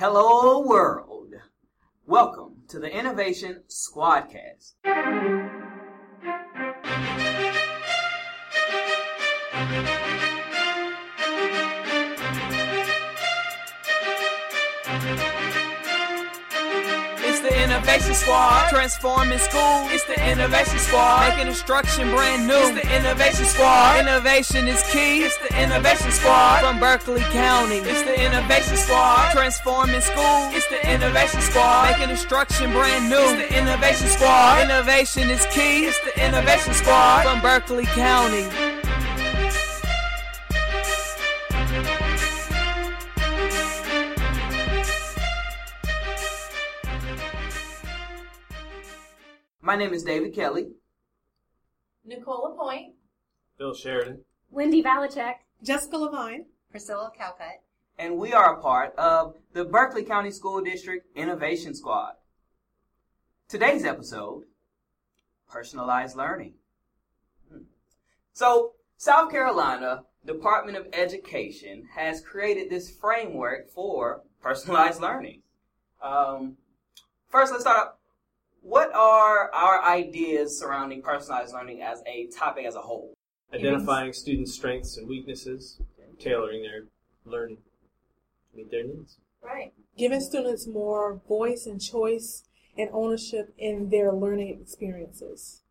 Hello, world. Welcome to the Innovation Squadcast. Innovation Squad, transforming school. It's the Innovation Squad, making instruction brand new. It's the Innovation Squad, innovation is key. It's the Innovation Squad from Berkeley County. It's the Innovation Squad, transforming school. It's the Innovation Squad, making instruction brand new. It's the Innovation Squad, innovation is key. It's the Innovation Squad from Berkeley County. My name is David Kelly. Nicola Point. Bill Sheridan. Wendy Valachek. Jessica Levine. Priscilla Calcutt. and we are a part of the Berkeley County School District Innovation Squad. Today's episode personalized learning. Hmm. So, South Carolina Department of Education has created this framework for personalized learning. Um, first, let's start up. What are our ideas surrounding personalized learning as a topic as a whole? Identifying students' strengths and weaknesses, tailoring their learning to meet their needs. Right. giving students more voice and choice and ownership in their learning experiences.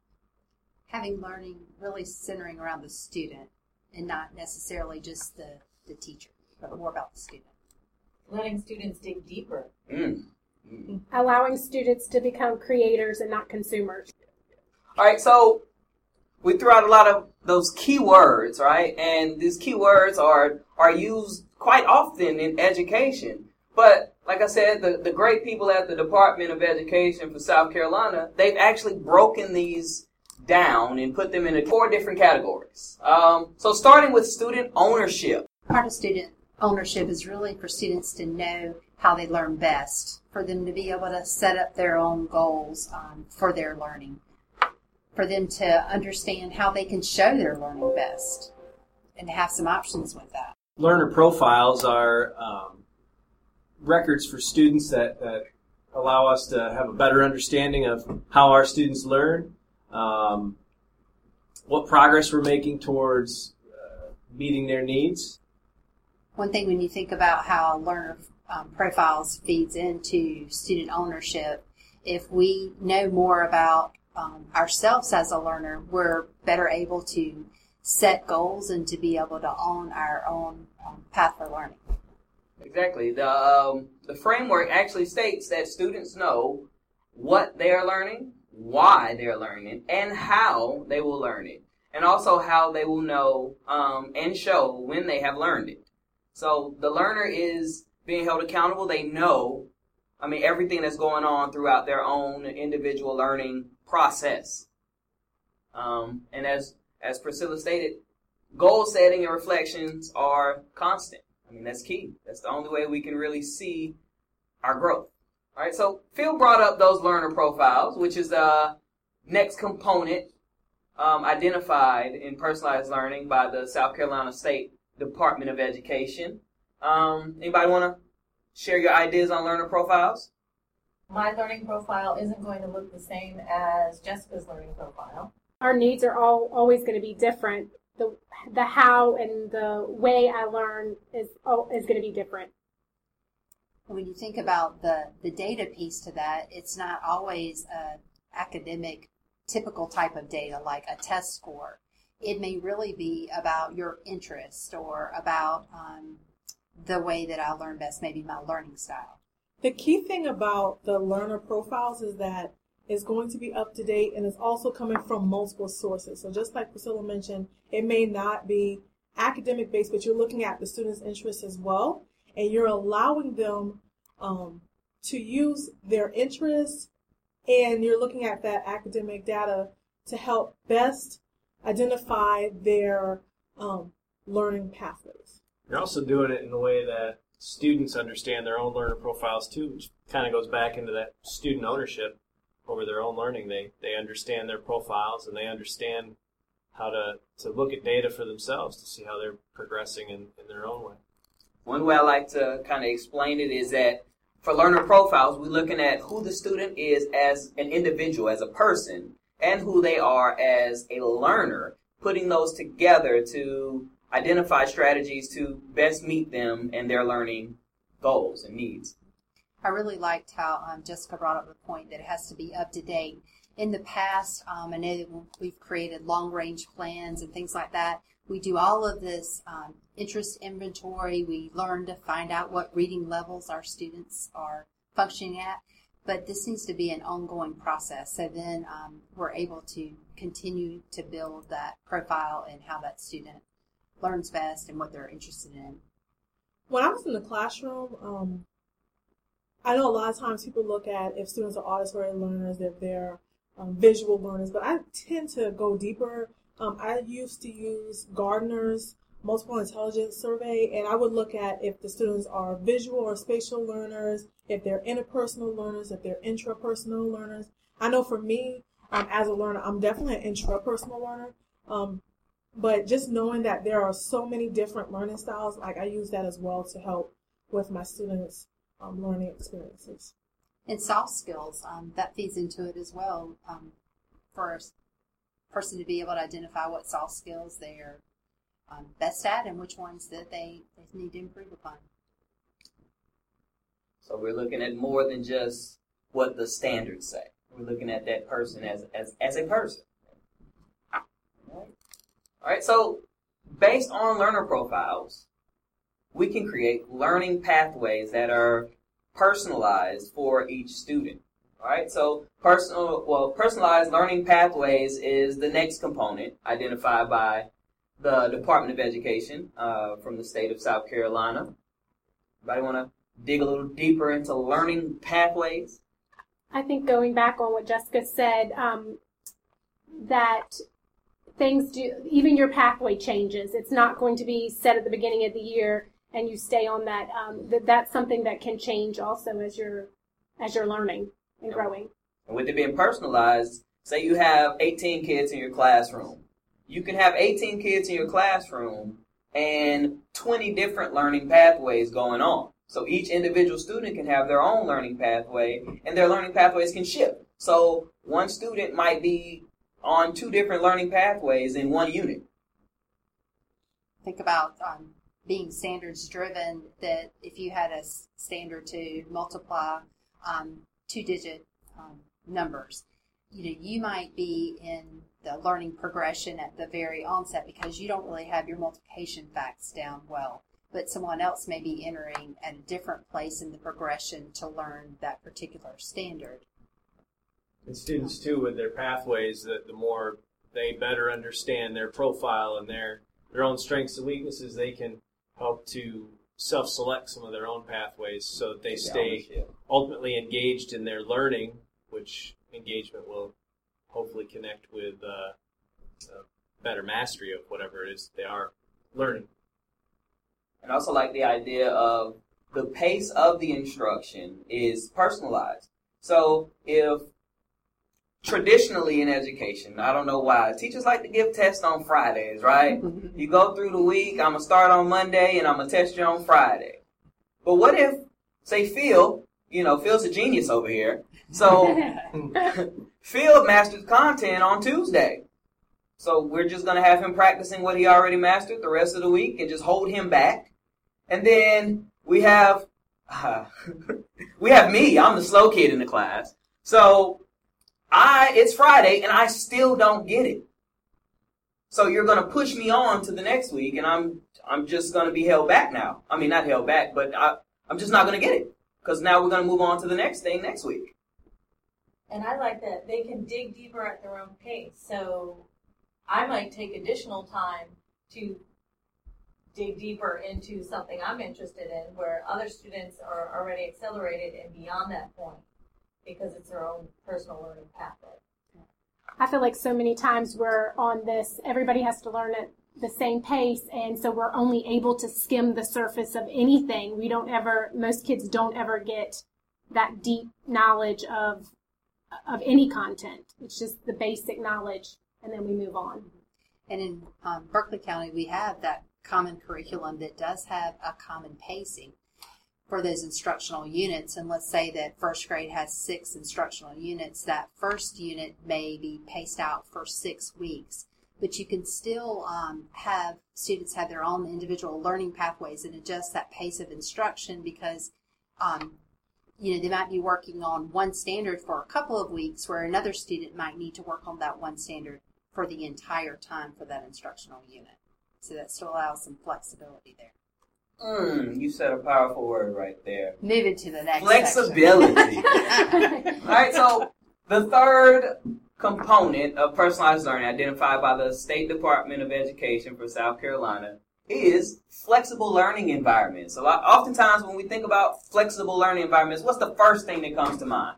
Having learning really centering around the student and not necessarily just the, the teacher, but more about the student. Letting students dig deeper. Mm. Mm. Allowing students to become creators and not consumers. All right, so we threw out a lot of those keywords, right? And these keywords are are used quite often in education. But like I said, the, the great people at the Department of Education for South Carolina, they've actually broken these down and put them into four different categories. Um, so starting with student ownership. Part of student ownership is really for students to know how they learn best, for them to be able to set up their own goals um, for their learning, for them to understand how they can show their learning best, and have some options with that. Learner profiles are um, records for students that, that allow us to have a better understanding of how our students learn, um, what progress we're making towards uh, meeting their needs. One thing when you think about how learner um, profiles feeds into student ownership, if we know more about um, ourselves as a learner, we're better able to set goals and to be able to own our own um, path for learning. Exactly. The um, the framework actually states that students know what they are learning, why they're learning and how they will learn it, and also how they will know um, and show when they have learned it. So the learner is being held accountable. They know, I mean, everything that's going on throughout their own individual learning process. Um, and as as Priscilla stated, goal setting and reflections are constant. I mean, that's key. That's the only way we can really see our growth. All right. So Phil brought up those learner profiles, which is the next component um, identified in personalized learning by the South Carolina State Department of Education. Um, anybody want to share your ideas on learner profiles? My learning profile isn't going to look the same as Jessica's learning profile. Our needs are all always going to be different. The the how and the way I learn is oh, is going to be different. When you think about the, the data piece to that, it's not always a academic typical type of data like a test score. It may really be about your interest or about um, the way that I learn best, maybe my learning style. The key thing about the learner profiles is that it's going to be up to date and it's also coming from multiple sources. So just like Priscilla mentioned, it may not be academic based, but you're looking at the student's interests as well, and you're allowing them um, to use their interests, and you're looking at that academic data to help best identify their um, learning pathways. You're also doing it in a way that students understand their own learner profiles too, which kind of goes back into that student ownership over their own learning. They they understand their profiles and they understand how to, to look at data for themselves to see how they're progressing in, in their own way. One way I like to kind of explain it is that for learner profiles, we're looking at who the student is as an individual, as a person, and who they are as a learner, putting those together to identify strategies to best meet them and their learning goals and needs. I really liked how um, Jessica brought up the point that it has to be up to date. In the past, um, I know that we've created long range plans and things like that. We do all of this um, interest inventory. We learn to find out what reading levels our students are functioning at. But this needs to be an ongoing process. So then um, we're able to continue to build that profile and how that student learns best and what they're interested in. When I was in the classroom, um, I know a lot of times people look at if students are auditory learners, if they're um, visual learners, but I tend to go deeper. Um, I used to use Gardner's multiple intelligence survey, and I would look at if the students are visual or spatial learners, if they're interpersonal learners, if they're intrapersonal learners. I know for me, um, as a learner, I'm definitely an intrapersonal learner. Um, but just knowing that there are so many different learning styles, like I use that as well to help with my students' um, learning experiences. And soft skills, um, that feeds into it as well. Um, for a person to be able to identify what soft skills they're um, best at and which ones that they, they need to improve upon. So we're looking at more than just what the standards say. We're looking at that person as, as, as a person. All right, so based on learner profiles, we can create learning pathways that are personalized for each student. All right, so personal, well, personalized learning pathways is the next component identified by the Department of Education uh, from the state of South Carolina. Anybody want to dig a little deeper into learning pathways? I think going back on what Jessica said, um, that things do, even your pathway changes. It's not going to be set at the beginning of the year and you stay on that. Um, that that's something that can change also as you're as you're learning and growing. And with it being personalized, say you have 18 kids in your classroom. You can have 18 kids in your classroom and 20 different learning pathways going on. So each individual student can have their own learning pathway and their learning pathways can shift. So one student might be on two different learning pathways in one unit. Think about um, being standards driven, that if you had a standard to multiply um, two digit um, numbers, you know, you might be in the learning progression at the very onset because you don't really have your multiplication facts down well. But someone else may be entering at a different place in the progression to learn that particular standard. And students too, with their pathways, that the more they better understand their profile and their their own strengths and weaknesses, they can help to self-select some of their own pathways so that they stay ultimately engaged in their learning, which engagement will hopefully connect with uh, better mastery of whatever it is they are learning. And also like the idea of the pace of the instruction is personalized. So if traditionally in education, I don't know why, teachers like to give tests on Fridays, right? you go through the week, I'm going to start on Monday and I'm going to test you on Friday. But what if, say, Phil, you know, Phil's a genius over here. So Phil masters content on Tuesday. So we're just going to have him practicing what he already mastered the rest of the week and just hold him back. And then we have, uh, we have me. I'm the slow kid in the class. So I, it's Friday and I still don't get it. So you're going to push me on to the next week and I'm, I'm just going to be held back now. I mean, not held back, but I, I'm just not going to get it because now we're going to move on to the next thing next week. And I like that they can dig deeper at their own pace. So I might take additional time to dig deeper into something I'm interested in where other students are already accelerated and beyond that point because it's their own personal learning pathway. I feel like so many times we're on this, everybody has to learn at the same pace, and so we're only able to skim the surface of anything. We don't ever, most kids don't ever get that deep knowledge of of any content. It's just the basic knowledge, and then we move on. And in um, Berkeley County, we have that common curriculum that does have a common pacing. For those instructional units. And let's say that first grade has six instructional units, that first unit may be paced out for six weeks. But you can still um, have students have their own individual learning pathways and adjust that pace of instruction because, um, you know, they might be working on one standard for a couple of weeks where another student might need to work on that one standard for the entire time for that instructional unit. So that still allows some flexibility there. Mm, you said a powerful word right there. Move it to the next Flexibility. All right, so the third component of personalized learning identified by the State Department of Education for South Carolina is flexible learning environments. A lot, oftentimes when we think about flexible learning environments, what's the first thing that comes to mind?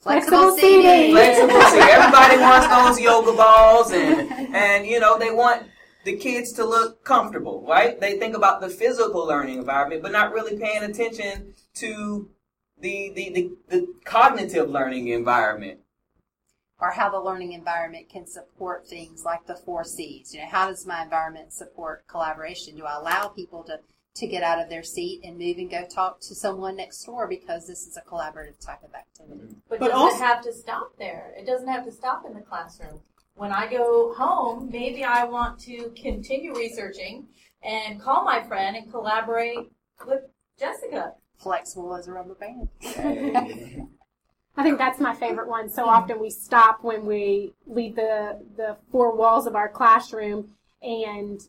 Flexible Flexible seating. seating. Flexible seating. Everybody wants those yoga balls and, and, you know, they want the kids to look comfortable, right? They think about the physical learning environment, but not really paying attention to the, the, the, the cognitive learning environment. or how the learning environment can support things like the four C's. You know, how does my environment support collaboration? Do I allow people to, to get out of their seat and move and go talk to someone next door because this is a collaborative type of activity? But, But doesn't also- it have to stop there? It doesn't have to stop in the classroom. When I go home, maybe I want to continue researching and call my friend and collaborate with Jessica. Flexible as a rubber band. I think that's my favorite one. So often we stop when we leave the, the four walls of our classroom and,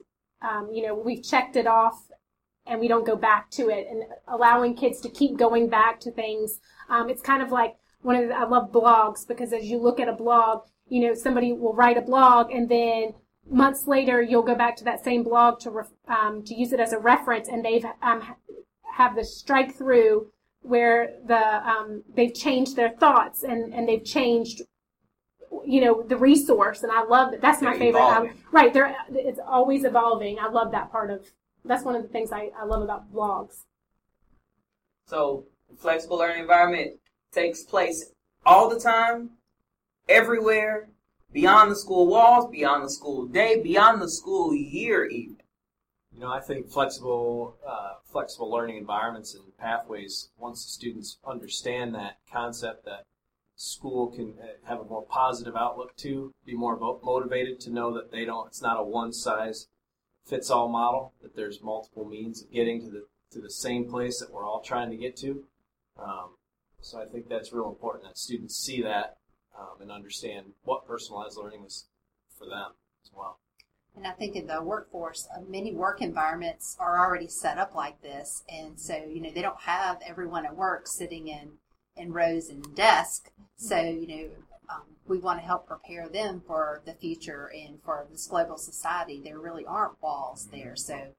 um, you know, we've checked it off and we don't go back to it and allowing kids to keep going back to things. Um, it's kind of like one of the, I love blogs because as you look at a blog, you know, somebody will write a blog and then months later you'll go back to that same blog to, ref, um, to use it as a reference and they've, um, have the strike through where the um, they've changed their thoughts and, and they've changed you know the resource and I love that. That's my They're favorite um, right they're it's always evolving. I love that part of that's one of the things I, I love about blogs. So, flexible learning environment takes place all the time, everywhere, beyond the school walls, beyond the school day, beyond the school year, even. You know, I think flexible, uh, flexible learning environments and pathways. Once the students understand that concept, that school can uh, have a more positive outlook to, be more motivated to know that they don't. It's not a one size fits all model. That there's multiple means of getting to the to the same place that we're all trying to get to. Um, so I think that's real important that students see that um, and understand what personalized learning is for them as well. And I think in the workforce, uh, many work environments are already set up like this. And so, you know, they don't have everyone at work sitting in, in rows and desks. So, you know, um, we want to help prepare them for the future and for this global society. There really aren't walls there. So,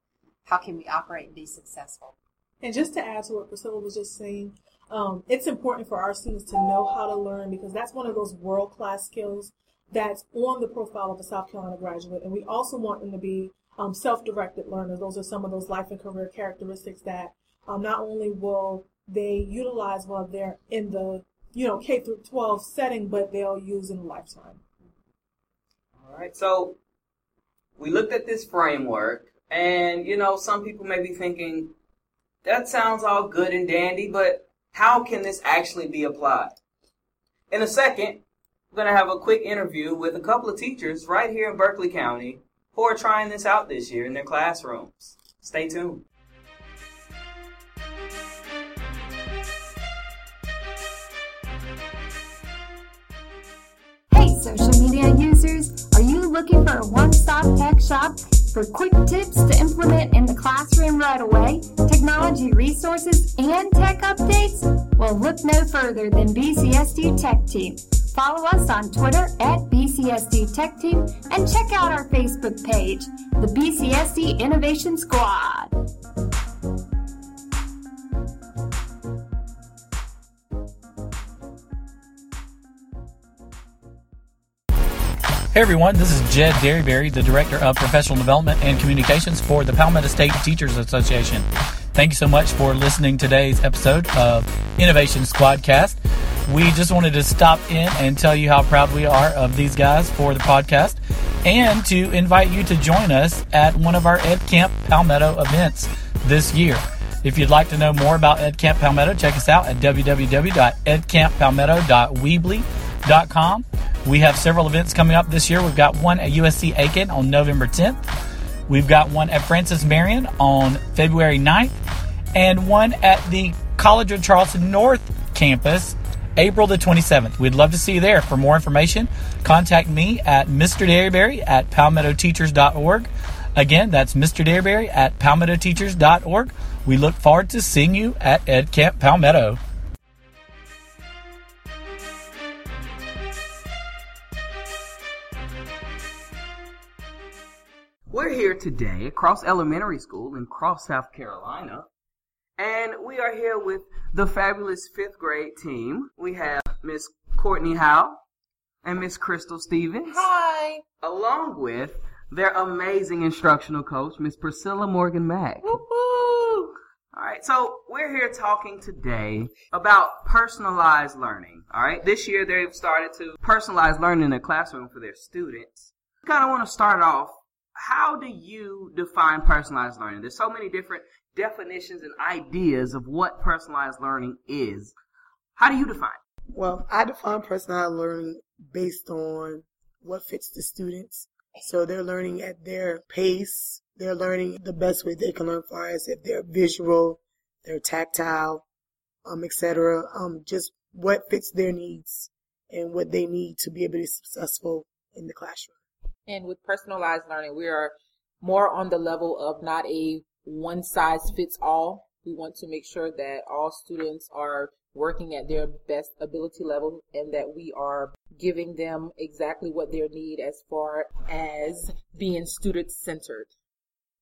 how can we operate and be successful? And just to add to what Priscilla was just saying, um, it's important for our students to know how to learn because that's one of those world class skills that's on the profile of a South Carolina graduate. And we also want them to be um, self directed learners. Those are some of those life and career characteristics that um, not only will they utilize while they're in the you know K through 12 setting, but they'll use in a lifetime. All right, so we looked at this framework, and you know, some people may be thinking, that sounds all good and dandy, but how can this actually be applied? In a second, we're going to have a quick interview with a couple of teachers right here in Berkeley County who are trying this out this year in their classrooms. Stay tuned. Hey, social media users, are you looking for a one stop tech shop for quick tips to implement in the classroom right away, technology resources, and tech updates? Well, look no further than BCSD Tech Team. Follow us on Twitter at BCSD Tech Team and check out our Facebook page, the BCSD Innovation Squad. Hey everyone, this is Jed Derryberry, the Director of Professional Development and Communications for the Palmetto State Teachers Association. Thank you so much for listening to today's episode of Innovation Squadcast. We just wanted to stop in and tell you how proud we are of these guys for the podcast and to invite you to join us at one of our Ed Camp Palmetto events this year. If you'd like to know more about EdCamp Palmetto, check us out at www.edcamppalmetto.weebly.com. We have several events coming up this year. We've got one at USC Aiken on November 10th. We've got one at Francis Marion on February 9th and one at the College of Charleston North campus April the 27th. We'd love to see you there. For more information, contact me at Mr. Derryberry at palmettoteachers.org. Again, that's Mr. Derryberry at palmettoteachers.org. We look forward to seeing you at Ed Camp Palmetto. We're here today at Cross Elementary School in Cross, South Carolina. And we are here with the fabulous fifth grade team. We have Miss Courtney Howell and Miss Crystal Stevens. Hi. Along with their amazing instructional coach, Miss Priscilla Morgan Mack. Woo-hoo. All right, so we're here talking today about personalized learning. All right, this year they've started to personalize learning in the classroom for their students. I kind of want to start off. How do you define personalized learning? There's so many different definitions and ideas of what personalized learning is. How do you define? Well, I define personalized learning based on what fits the students. So they're learning at their pace. They're learning the best way they can learn far as if they're visual, they're tactile, um, etc. Um, just what fits their needs and what they need to be able to be successful in the classroom. And with personalized learning, we are more on the level of not a one size fits all. We want to make sure that all students are working at their best ability level and that we are giving them exactly what they need as far as being student centered.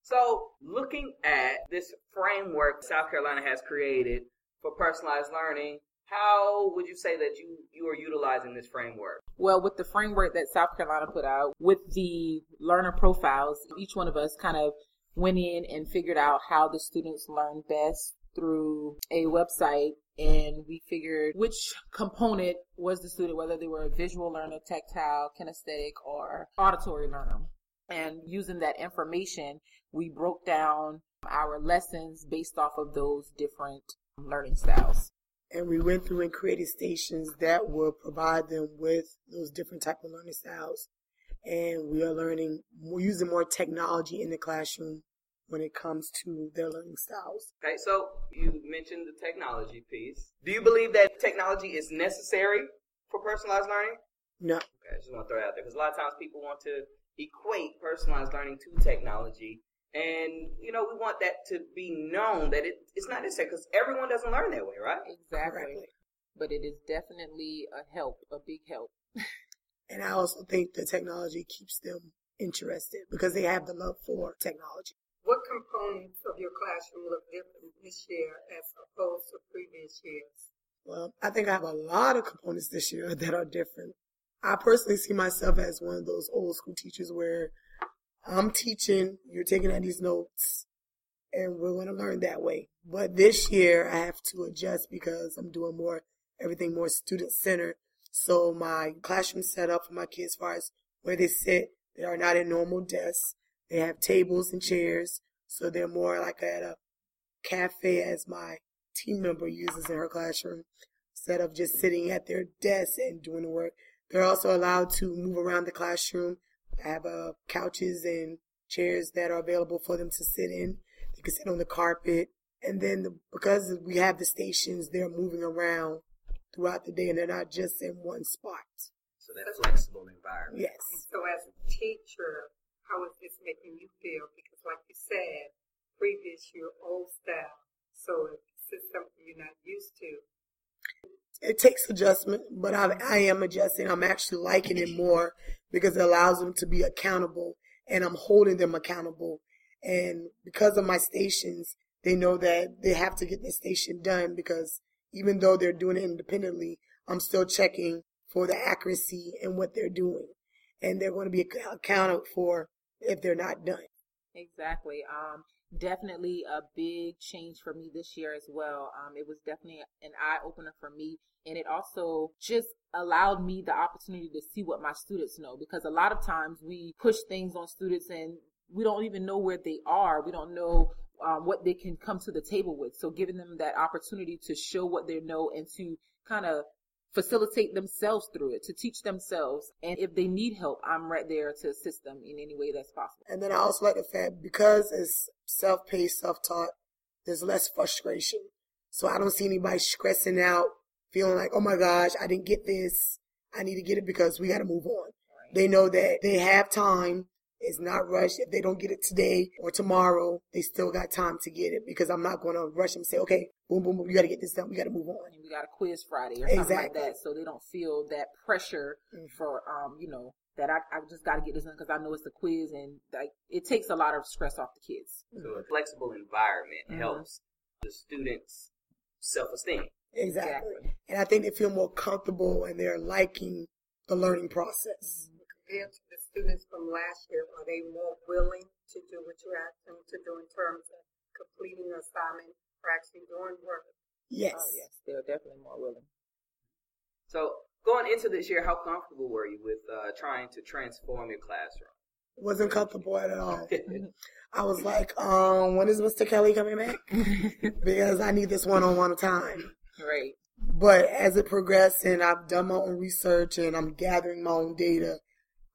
So, looking at this framework South Carolina has created for personalized learning, how would you say that you, you are utilizing this framework? Well, with the framework that South Carolina put out, with the learner profiles, each one of us kind of went in and figured out how the students learn best through a website and we figured which component was the student, whether they were a visual learner, tactile, kinesthetic, or auditory learner. And using that information, we broke down our lessons based off of those different learning styles. And we went through and created stations that will provide them with those different type of learning styles. And we are learning, we're using more technology in the classroom when it comes to their learning styles. Okay, so you mentioned the technology piece. Do you believe that technology is necessary for personalized learning? No, Okay, I just want to throw it out there because a lot of times people want to equate personalized learning to technology. And, you know, we want that to be known that it, it's not necessary because everyone doesn't learn that way, right? Exactly. correctly. But it is definitely a help, a big help. And I also think the technology keeps them interested because they have the love for technology. What components of your classroom look different this year as opposed to previous years? Well, I think I have a lot of components this year that are different. I personally see myself as one of those old school teachers where I'm teaching, you're taking out these notes, and we're going to learn that way. But this year I have to adjust because I'm doing more, everything more student centered. So my classroom set up for my kids as far as where they sit, they are not in normal desks. They have tables and chairs. So they're more like at a cafe as my team member uses in her classroom instead of just sitting at their desk and doing the work. They're also allowed to move around the classroom. I have uh, couches and chairs that are available for them to sit in. They can sit on the carpet. And then the, because we have the stations, they're moving around throughout the day and they're not just in one spot. So that flexible environment. Yes. So as a teacher, how is this making you feel? Because like you said, previous year old style. So if this is something you're not used to, It takes adjustment, but I, I am adjusting. I'm actually liking it more because it allows them to be accountable and I'm holding them accountable. And because of my stations, they know that they have to get the station done because even though they're doing it independently, I'm still checking for the accuracy and what they're doing. And they're going to be accounted for if they're not done. Exactly. Um, definitely a big change for me this year as well. Um, it was definitely an eye opener for me. And it also just allowed me the opportunity to see what my students know because a lot of times we push things on students and we don't even know where they are. We don't know um, what they can come to the table with. So giving them that opportunity to show what they know and to kind of facilitate themselves through it, to teach themselves. And if they need help, I'm right there to assist them in any way that's possible. And then I also like the fact because it's self-paced, self-taught, there's less frustration. So I don't see anybody stressing out, feeling like, oh my gosh, I didn't get this. I need to get it because we got to move on. They know that they have time. It's not rushed. If they don't get it today or tomorrow, they still got time to get it because I'm not going to rush them and say, okay, boom, boom, boom, you got to get this done. We got to move on. And we got a quiz Friday or something like that. So they don't feel that pressure Mhm. for, um, you know, that I, I just got to get this done because I know it's the quiz and like it takes a lot of stress off the kids. So a flexible environment Mhm. helps the students' self-esteem. Exactly. And I think they feel more comfortable and they're liking the learning process. Compared to the students from last year, are they more willing to do what you asked them to do in terms of completing the assignment or actually doing work? Yes. Oh, yes, they're definitely more willing. So going into this year, how comfortable were you with uh, trying to transform your classroom? Wasn't comfortable at all. I was like, um, when is Mr. Kelly coming back? because I need this one-on-one time. Right. But as it progressed and I've done my own research and I'm gathering my own data,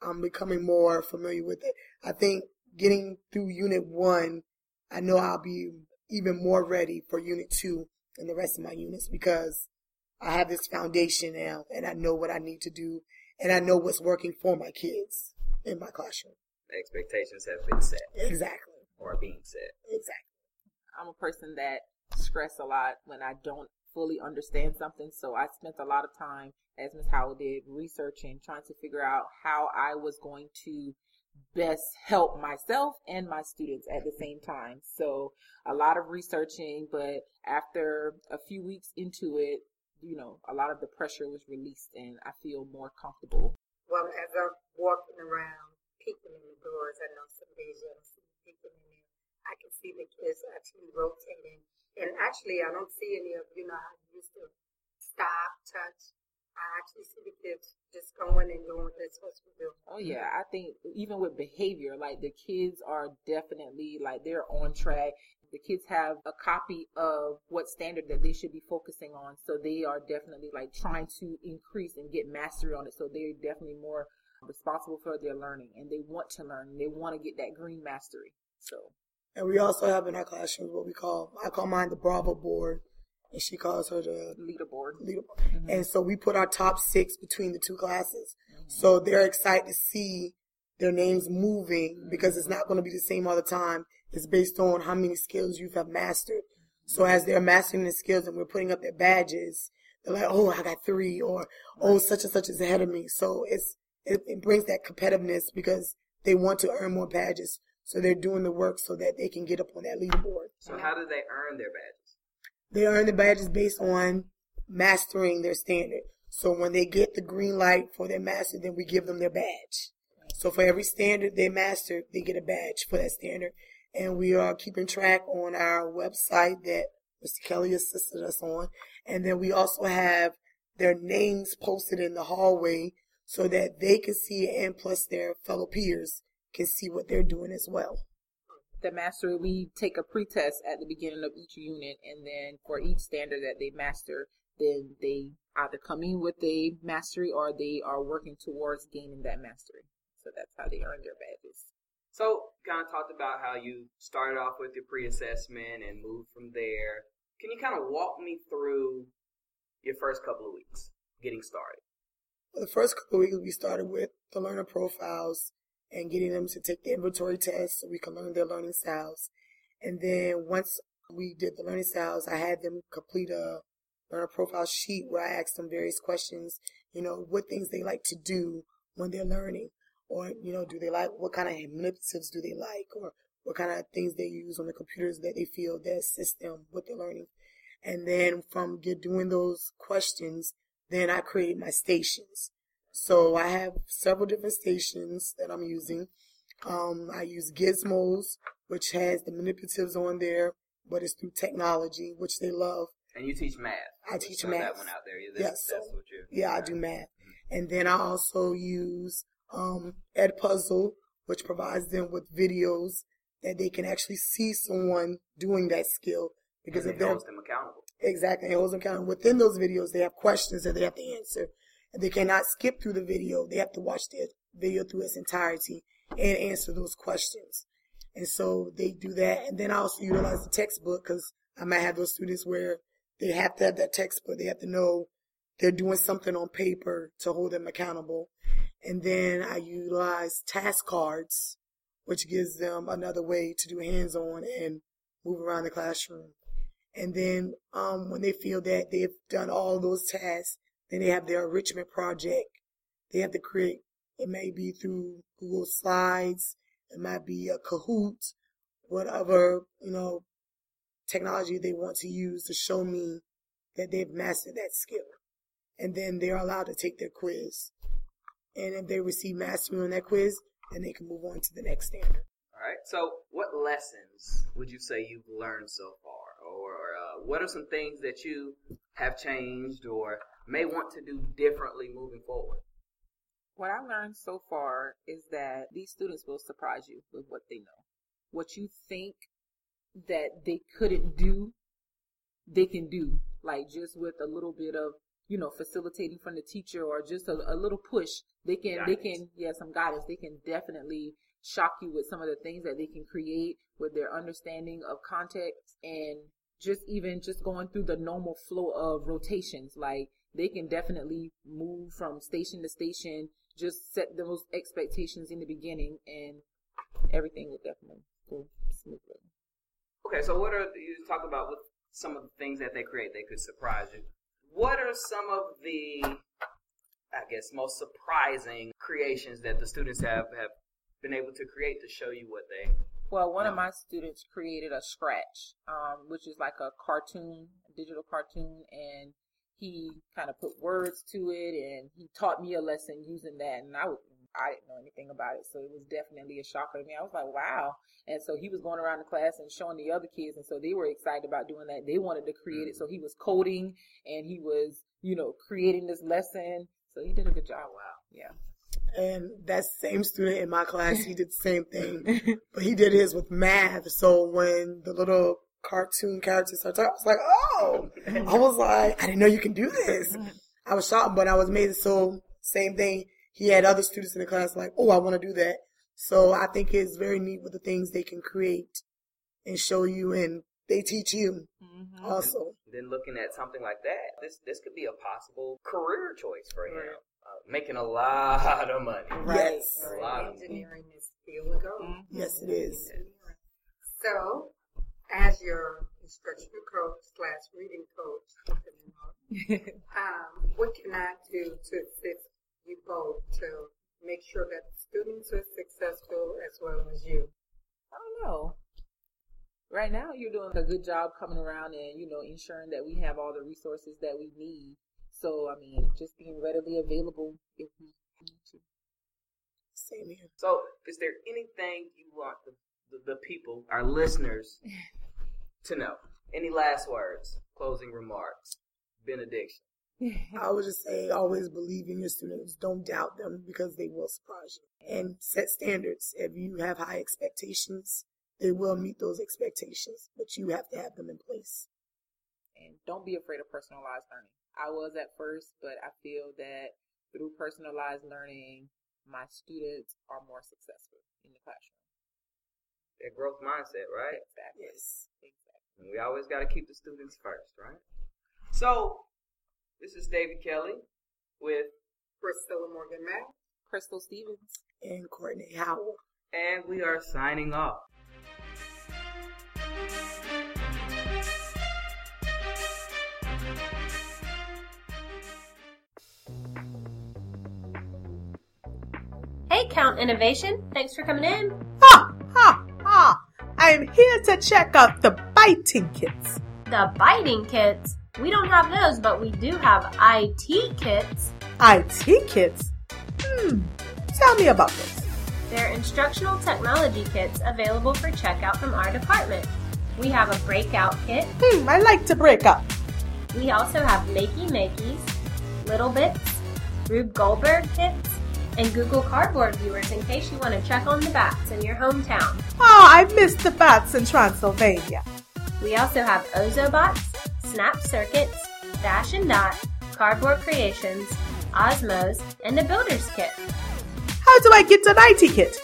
I'm becoming more familiar with it. I think getting through unit one, I know I'll be even more ready for unit two and the rest of my units because I have this foundation now and I know what I need to do and I know what's working for my kids in my classroom. The expectations have been set Exactly. or are being set. Exactly. I'm a person that stress a lot when I don't fully understand something. So I spent a lot of time, as Ms. Howell did, researching, trying to figure out how I was going to best help myself and my students at the same time. So a lot of researching, but after a few weeks into it, you know, a lot of the pressure was released and I feel more comfortable. Well, as I'm walking around, peeking in the doors, I know some days you see peeking in there. I can see the kids actually rotating. And actually, I don't see any of, you know, how used to stop, touch. I actually see the kids just going and doing what they're supposed to do. Oh yeah, I think even with behavior, like the kids are definitely like they're on track. The kids have a copy of what standard that they should be focusing on, so they are definitely like trying to increase and get mastery on it. So they're definitely more responsible for their learning, and they want to learn. They want to get that green mastery. So And we also have in our classrooms what we call, I call mine the Bravo board, and she calls her the leaderboard. leaderboard. Mhm. And so we put our top six between the two classes. So they're excited to see their names moving because it's not going to be the same all the time. It's based on how many skills you have mastered. So as they're mastering the skills and we're putting up their badges, they're like, oh, I got three, or oh, such and such is ahead of me. So it's it, it brings that competitiveness because they want to earn more badges. So they're doing the work so that they can get up on that leaderboard. So how do they earn their badges? They earn the badges based on mastering their standard. So when they get the green light for their master, then we give them their badge. So for every standard they master, they get a badge for that standard. And we are keeping track on our website that Mr. Kelly assisted us on. And then we also have their names posted in the hallway so that they can see it and plus their fellow peers can see what they're doing as well. the mastery, we take a pretest at the beginning of each unit, and then for each standard that they master, then they either come in with a mastery or they are working towards gaining that mastery. So that's how they earn their badges. So kind of talked about how you started off with your pre-assessment and moved from there. Can you kind of walk me through your first couple of weeks getting started? For the first couple of weeks, we started with the learner profiles and getting them to take the inventory test so we can learn their learning styles. And then once we did the learning styles, I had them complete a learner profile sheet where I asked them various questions, you know, what things they like to do when they're learning. Or, you know, do they like, what kind of manipulatives do they like? Or what kind of things they use on the computers that they feel that assist them with their learning. And then from doing those questions, then I created my stations. So I have several different stations that I'm using. Um, I use Gizmos, which has the manipulatives on there, but it's through technology, which they love. And you teach math. I teach math. That one out there. Yeah, that's, Yes, that's. Yeah, I do math. And then I also use um, Edpuzzle, which provides them with videos that they can actually see someone doing that skill. Because And it holds them accountable. Exactly. It holds them accountable. Within those videos, they have questions that they have to answer. They cannot skip through the video. They have to watch the video through its entirety and answer those questions. And so they do that. And then I also utilize the textbook because I might have those students where they have to have that textbook. They have to know they're doing something on paper to hold them accountable. And then I utilize task cards, which gives them another way to do hands-on and move around the classroom. And then um, when they feel that they've done all those tasks, then they have their enrichment project. They have to create. It may be through Google Slides. It might be a Kahoot, whatever you know technology they want to use to show me that they've mastered that skill. And then they're allowed to take their quiz. And if they receive mastery on that quiz, then they can move on to the next standard. All right. So, what lessons would you say you've learned so far, or what are some things that you have changed or may want to do differently moving forward? What I learned so far is that these students will surprise you with what they know. What you think that they couldn't do, they can do. Like just with a little bit of, you know, facilitating from the teacher or just a, a little push, they can, they can, yeah, some guidance. They can definitely shock you with some of the things that they can create with their understanding of context and just even just going through the normal flow of rotations. Like they can definitely move from station to station, just set those expectations in the beginning and everything will definitely go smoothly. Okay, so what are you talk about with some of the things that they create? They could surprise you. What are some of the, I guess, most surprising creations that the students have have been able to create to show you what they? Well, one of my students created a scratch, um, which is like a cartoon, a digital cartoon, and he kind of put words to it, and he taught me a lesson using that, and I was, I didn't know anything about it, so it was definitely a shocker to me. I was like, wow. And so he was going around the class and showing the other kids, and so they were excited about doing that. They wanted to create it, so he was coding and he was, you know, creating this lesson. So he did a good job. Wow. Yeah. And that same student in my class, he did the same thing, but he did his with math. So when the little cartoon characters started talking, I was like, oh, I was like, I didn't know you can do this. I was shocked, but I was amazed. So same thing. He had other students in the class like, oh, I want to do that. So I think it's very neat with the things they can create and show you and they teach you also. Then looking at something like that, this this could be a possible career choice for him. Uh, making a lot of money. Yes. A lot of money. Engineering is field to go. Yes, it is. So, as your instructional coach slash reading coach, um, what can I do to assist you both to make sure that the students are successful as well as you? I don't know. Right now, you're doing a good job coming around and, you know, ensuring that we have all the resources that we need. So, I mean, just being readily available if we need to. Same here. So, is there anything you want the, the, the people, our listeners, to know? Any last words, closing remarks, benediction? I would just say always believe in your students. Don't doubt them because they will surprise you. And set standards. If you have high expectations, they will meet those expectations, but you have to have them in place. and don't be afraid of personalized learning. I was at first, but I feel that through personalized learning, my students are more successful in the classroom. That growth mindset, right? Exactly. Yes. Exactly. And we always got to keep the students first, right? So, this is David Kelly with, Priscilla Morgan Mack. Crystal Stevens. And Courtney Howell. and we are signing off. Innovation. Thanks for coming in. Ha ha ha! I am here to check out the biting kits. The biting kits. We don't have those, but we do have IT kits. IT kits? Hmm. Tell me about this. They're instructional technology kits available for checkout from our department. We have a breakout kit. Hmm. I like to break up. We also have Makey Makeys, Little Bits, Rube Goldberg kits, and Google Cardboard viewers in case you want to check on the bats in your hometown. Oh, I missed the bats in Transylvania. We also have Ozobots, Snap Circuits, Dash and Dot, Cardboard Creations, Osmos, and a Builder's Kit. How do I get an IT kit?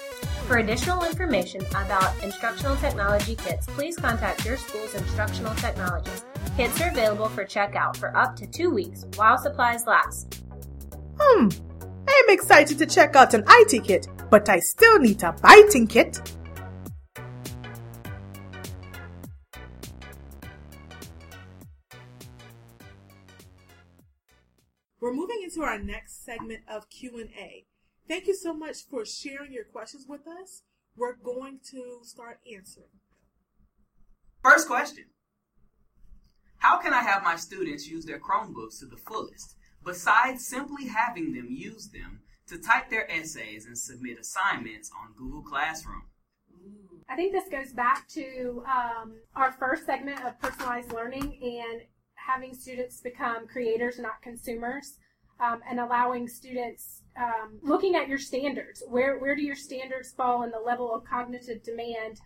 For additional information about instructional technology kits, please contact your school's instructional technologist. Kits are available for checkout for up to two weeks while supplies last. Hmm, I'm excited to check out an IT kit, but I still need a biting kit. We're moving into our next segment of Q&A. Thank you so much for sharing your questions with us. We're going to start answering. First question How can I have my students use their Chromebooks to the fullest, besides simply having them use them to type their essays and submit assignments on Google Classroom? I think this goes back to um, our first segment of personalized learning and having students become creators, not consumers, um, and allowing students um, looking at your standards. Where where do your standards fall in the level of cognitive demand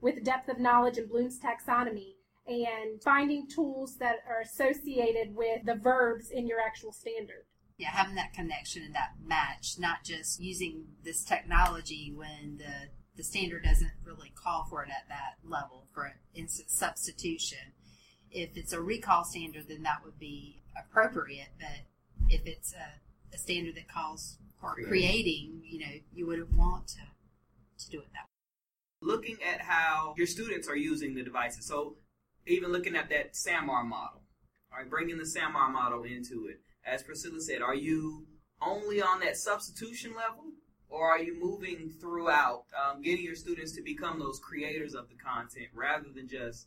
with depth of knowledge and Bloom's taxonomy? And finding tools that are associated with the verbs in your actual standard. Yeah, having that connection and that match, not just using this technology when the the standard doesn't really call for it at that level for instance substitution. If it's a recall standard, then that would be appropriate. But if it's a, a standard that calls for creating, you know, you wouldn't want to, to do it that way. Looking at how your students are using the devices. So, even looking at that SAMR model, all right, bringing the SAMR model into it. As Priscilla said, are you only on that substitution level? Or are you moving throughout, um, getting your students to become those creators of the content rather than just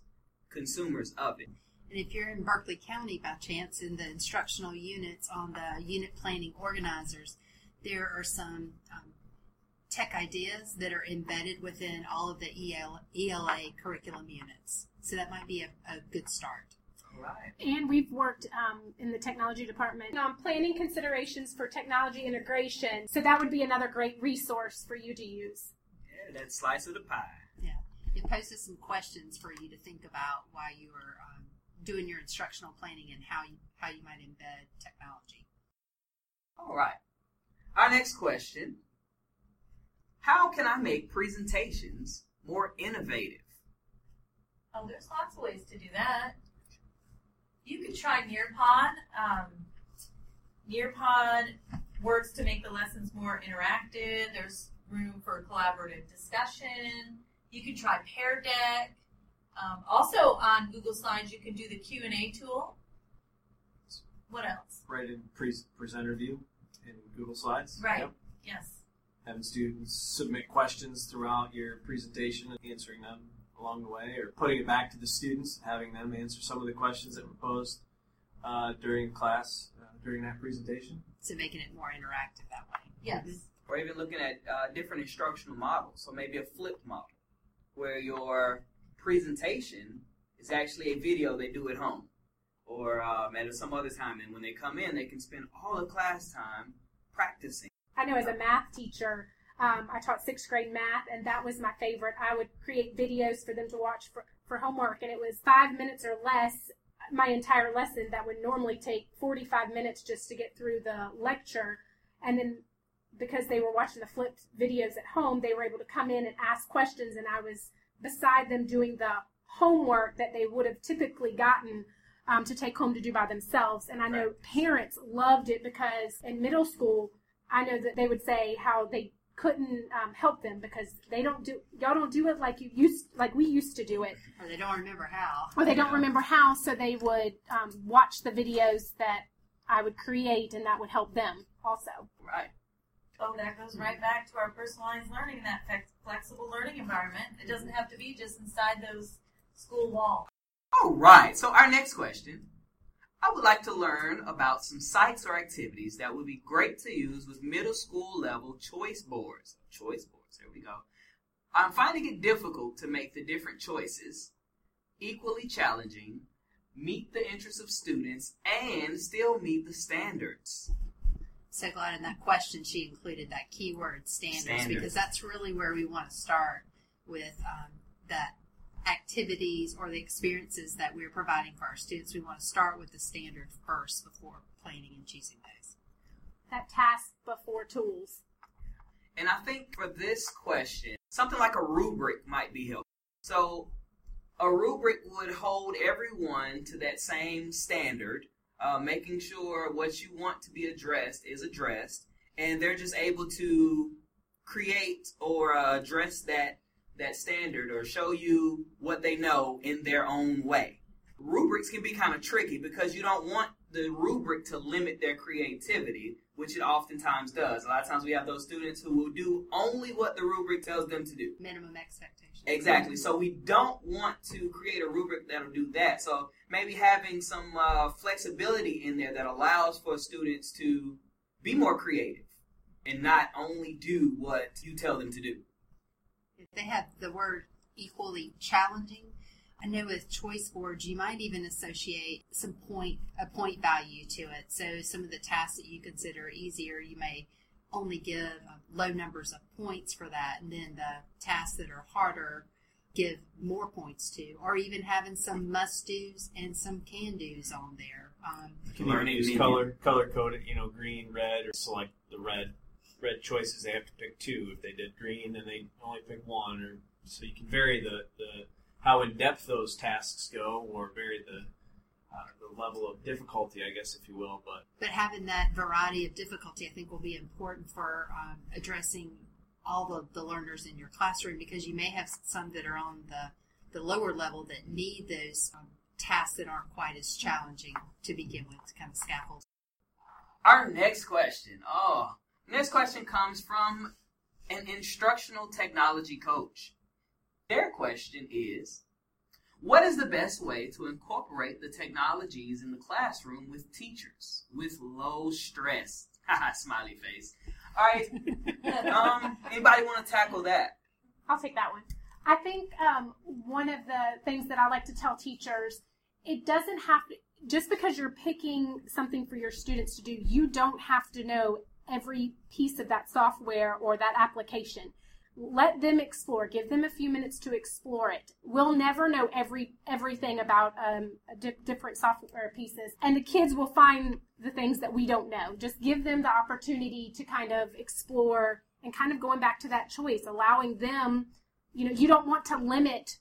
consumers of it? And if you're in Berkeley County by chance in the instructional units on the unit planning organizers, there are some um, tech ideas that are embedded within all of the EL, ELA curriculum units. So that might be a, a good start. Right. And we've worked um, in the technology department on planning considerations for technology integration. So that would be another great resource for you to use. Yeah, that slice of the pie. Yeah. It poses some questions for you to think about while you are um, doing your instructional planning and how you, how you might embed technology. All right. Our next question How can I make presentations more innovative? Oh, there's lots of ways to do that. You could try Nearpod. Um, Nearpod works to make the lessons more interactive. There's room for collaborative discussion. You could try Pear Deck. Um, also on Google Slides, you can do the Q and A tool. What else? Right in pre- presenter view in Google Slides. Right. Yep. Yes. Having students submit questions throughout your presentation and answering them along the way, or putting it back to the students, having them answer some of the questions that were posed uh, during class uh, during that presentation. So making it more interactive that way. Yes. Or even looking at uh, different instructional models. So maybe a flipped model where your presentation is actually a video they do at home or um, at some other time. And when they come in, they can spend all the class time practicing. I know as a math teacher, um, I taught sixth grade math, and that was my favorite. I would create videos for them to watch for, for homework, and it was five minutes or less my entire lesson that would normally take 45 minutes just to get through the lecture. And then because they were watching the flipped videos at home, they were able to come in and ask questions, and I was beside them doing the homework that they would have typically gotten um, to take home to do by themselves. And I know parents loved it because in middle school, I know that they would say how they couldn't um, help them because they don't do y'all don't do it like you used like we used to do it Or they don't remember how. or they don't remember how so they would um, watch the videos that i would create and that would help them also Right. Oh, that goes right back to our personalized learning and that flexible learning environment. It doesn't have to be just inside those school walls. All right. So our next question. I would like to learn about some sites or activities that would be great to use with middle school level choice boards. Choice boards. There we go. I'm finding it difficult to make the different choices equally challenging, meet the interests of students, and still meet the standards. so glad in that question she included that keyword standards, Standards. because that's really where we want to start with um, that activities or the experiences that we're providing for our students. We want to start with the standard first before planning and choosing those. That task before tools. And I think for this question, something like a rubric might be helpful. So, a rubric would hold everyone to that same standard, uh, making sure what you want to be addressed is addressed, and they're just able to create or uh, address that that standard or show you what they know in their own way. Rubrics can be kind of tricky because you don't want the rubric to limit their creativity, which it oftentimes does. A lot of times we have those students who will do only what the rubric tells them to do. Minimum expectations. Exactly. So we don't want to create a rubric that'll do that. So maybe having some uh, flexibility in there that allows for students to be more creative and not only do what you tell them to do. If they have the word equally challenging, I know with choice boards you might even associate some point a point value to it. So some of the tasks that you consider easier, you may only give uh, low numbers of points for that, and then the tasks that are harder give more points to, or even having some must dos and some can dos on there. Um, Can you Learning use color color code it, you know, green, red, or select the red red choices. They have to pick two. If they did green, then they only pick one. Or so you can vary the, the how in depth those tasks go, or vary the uh, the level of difficulty, I guess, if you will. But but having that variety of difficulty, I think, will be important for um, addressing all the, the learners in your classroom because you may have some that are on the, the lower level that need those um, tasks that aren't quite as challenging to begin with to kind of scaffold. Our next question. Oh, next question comes from an instructional technology coach. Their question is What is the best way to incorporate the technologies in the classroom with teachers with low stress? Haha, smiley face. All right. um, anybody want to tackle that? I'll take that one. I think um, one of the things that I like to tell teachers, it doesn't have to, just because you're picking something for your students to do, you don't have to know every piece of that software or that application. Let them explore. Give them a few minutes to explore it. We'll never know every everything about um, di- different software pieces, and the kids will find the things that we don't know. Just give them the opportunity to kind of explore and kind of going back to that choice, allowing them. You know, you don't want to limit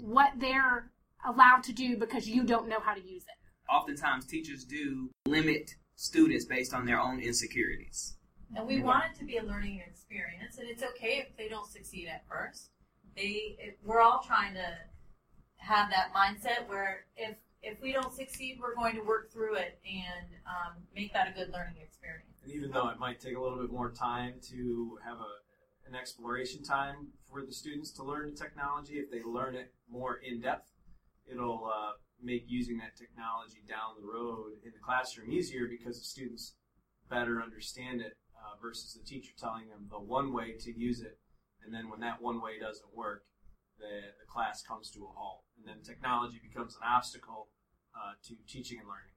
what they're allowed to do because you don't know how to use it. Oftentimes, teachers do limit students based on their own insecurities. And we want it to be a learning experience, and it's okay if they don't succeed at first. They, it, we're all trying to have that mindset where if if we don't succeed, we're going to work through it and um, make that a good learning experience. and even though it might take a little bit more time to have a an exploration time for the students to learn the technology, if they learn it more in depth, it'll uh, make using that technology down the road in the classroom easier because the students better understand it uh, versus the teacher telling them the one way to use it, and then when that one way doesn't work, the, the class comes to a halt, and then technology becomes an obstacle uh, to teaching and learning.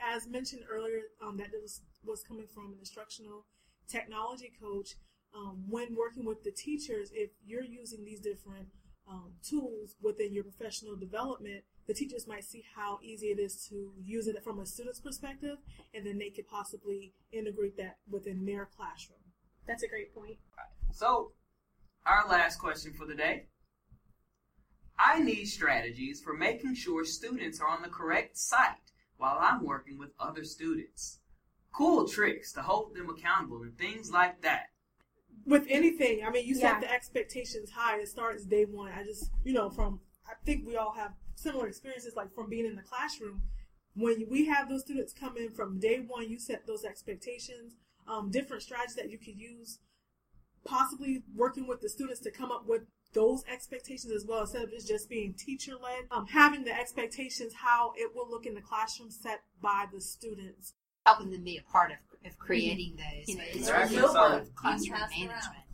as mentioned earlier, um, that was was coming from an instructional technology coach. Um, when working with the teachers, if you're using these different um, tools within your professional development, the teachers might see how easy it is to use it from a student's perspective, and then they could possibly integrate that within their classroom. That's a great point. So, our last question for the day. I need strategies for making sure students are on the correct site while I'm working with other students. Cool tricks to hold them accountable and things like that. with anything, I mean, you Yeah. set the expectations high. It starts day one. I just, you know, from I think we all have similar experiences, like from being in the classroom. When we have those students come in from day one, you set those expectations, um, different strategies that you could use, possibly working with the students to come up with those expectations as well, instead of it just being teacher led. Um, having the expectations, how it will look in the classroom set by the students. helping them be a part of, of creating those. You know, it's Exactly. really a part of classroom pass it around. management.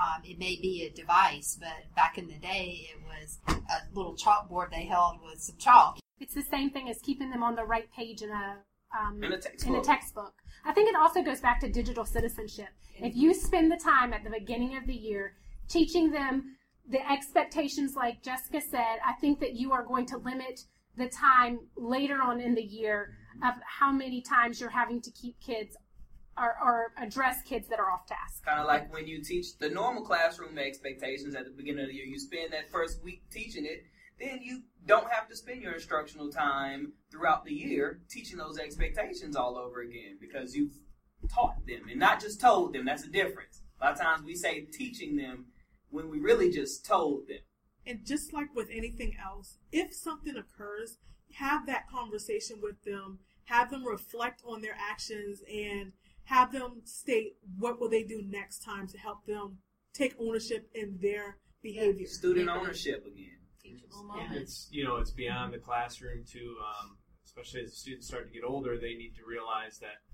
Um, it may be a device, but back in the day, it was a little chalkboard they held with some chalk. It's the same thing as keeping them on the right page in a um, In a in a textbook. textbook. I think it also goes back to digital citizenship. If you spend the time at the beginning of the year teaching them the expectations, like Jessica said, I think that you are going to limit the time later on in the year of how many times you're having to keep kids or, or address kids that are off task. Kind of like when you teach the normal classroom expectations at the beginning of the year, you spend that first week teaching it, then you don't have to spend your instructional time throughout the year teaching those expectations all over again because you've taught them and not just told them. That's a difference. A lot of times we say teaching them when we really just told them. And just like with anything else, if something occurs, have that conversation with them, have them reflect on their actions and have them state what will they do next time to help them take ownership in their behavior. Student ownership again. And it's you know it's beyond the classroom too. Um, especially as the students start to get older, they need to realize that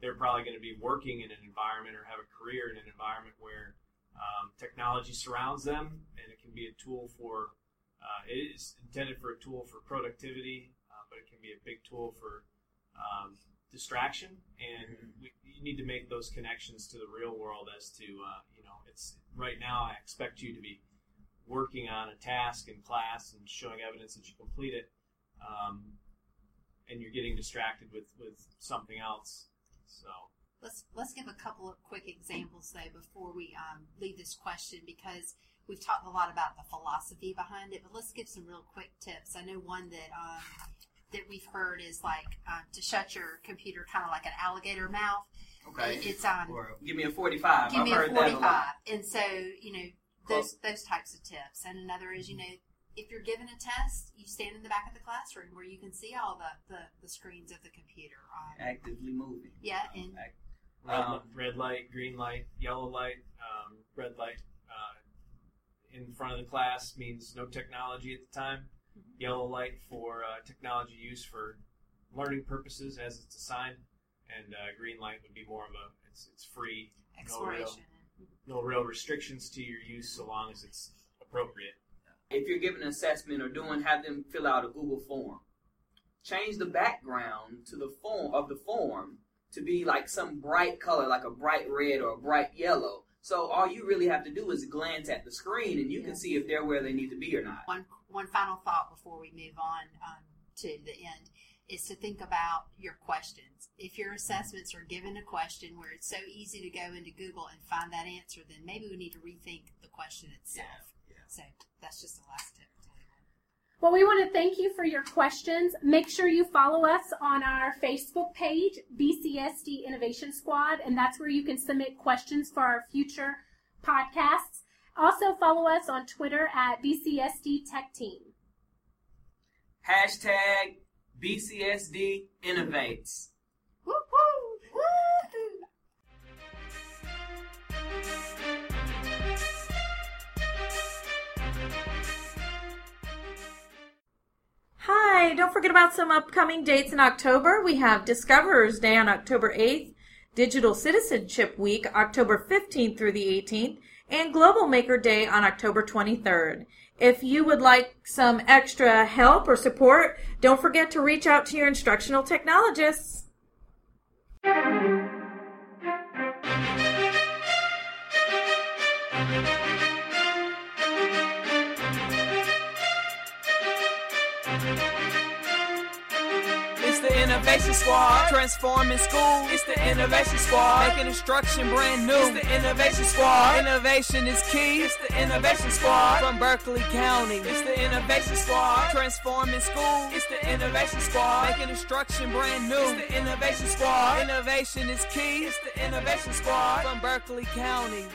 they're probably going to be working in an environment or have a career in an environment where um, technology surrounds them, and it can be a tool for. Uh, it is intended for a tool for productivity, uh, but it can be a big tool for um, distraction. And we, you need to make those connections to the real world as to uh, you know it's right now. I expect you to be working on a task in class and showing evidence that you complete it, um, and you're getting distracted with with something else. So. Let's let's give a couple of quick examples though before we um, leave this question because we've talked a lot about the philosophy behind it, but let's give some real quick tips. I know one that um, that we've heard is like uh, to shut your computer kind of like an alligator mouth. Okay. It's on. Or give me a 45. Give I've me a heard that a lot. forty-five, and so you know those those types of tips. And another is you know if you're given a test, you stand in the back of the classroom where you can see all the the, the screens of the computer. Um, Actively moving. yeah, and Red, Um, red light, green light, yellow light, um, red light uh, in front of the class means no technology at the time. Yellow light for uh, technology use for learning purposes as it's assigned, and uh, green light would be more of a it's, it's free, no real, no real restrictions to your use so long as it's appropriate. if you're giving an assessment or doing, have them fill out a Google form. Change the background to the form of the form to be like some bright color, like a bright red or a bright yellow. So all you really have to do is glance at the screen, and you can see if they're where they need to be or not. One one final thought before we move on um, to the end is to think about your questions. If your assessments are given a question where it's so easy to go into Google and find that answer, then maybe we need to rethink the question itself. So that's just the last tip. Well, we want to thank you for your questions. Make sure you follow us on our Facebook page, BCSD Innovation Squad, and that's where you can submit questions for our future podcasts. Also, follow us on Twitter at BCSD Tech Team. Hashtag BCSD innovates. Woo woo! Woo! Hi, don't forget about some upcoming dates in October. We have Discoverers Day on October 8th, Digital Citizenship Week October 15th through the 18th, and Global Maker Day on October 23rd. If you would like some extra help or support, don't forget to reach out to your instructional technologists. Innovation Squad, transforming school. It's the Innovation Squad, making instruction brand new. It's the Innovation Squad, innovation is key. It's the Innovation Squad from Berkeley County. It's the Innovation Squad, transforming school. It's the Innovation Squad, making instruction brand new. It's the Innovation Squad, innovation is key. It's the Innovation Squad from Berkeley County.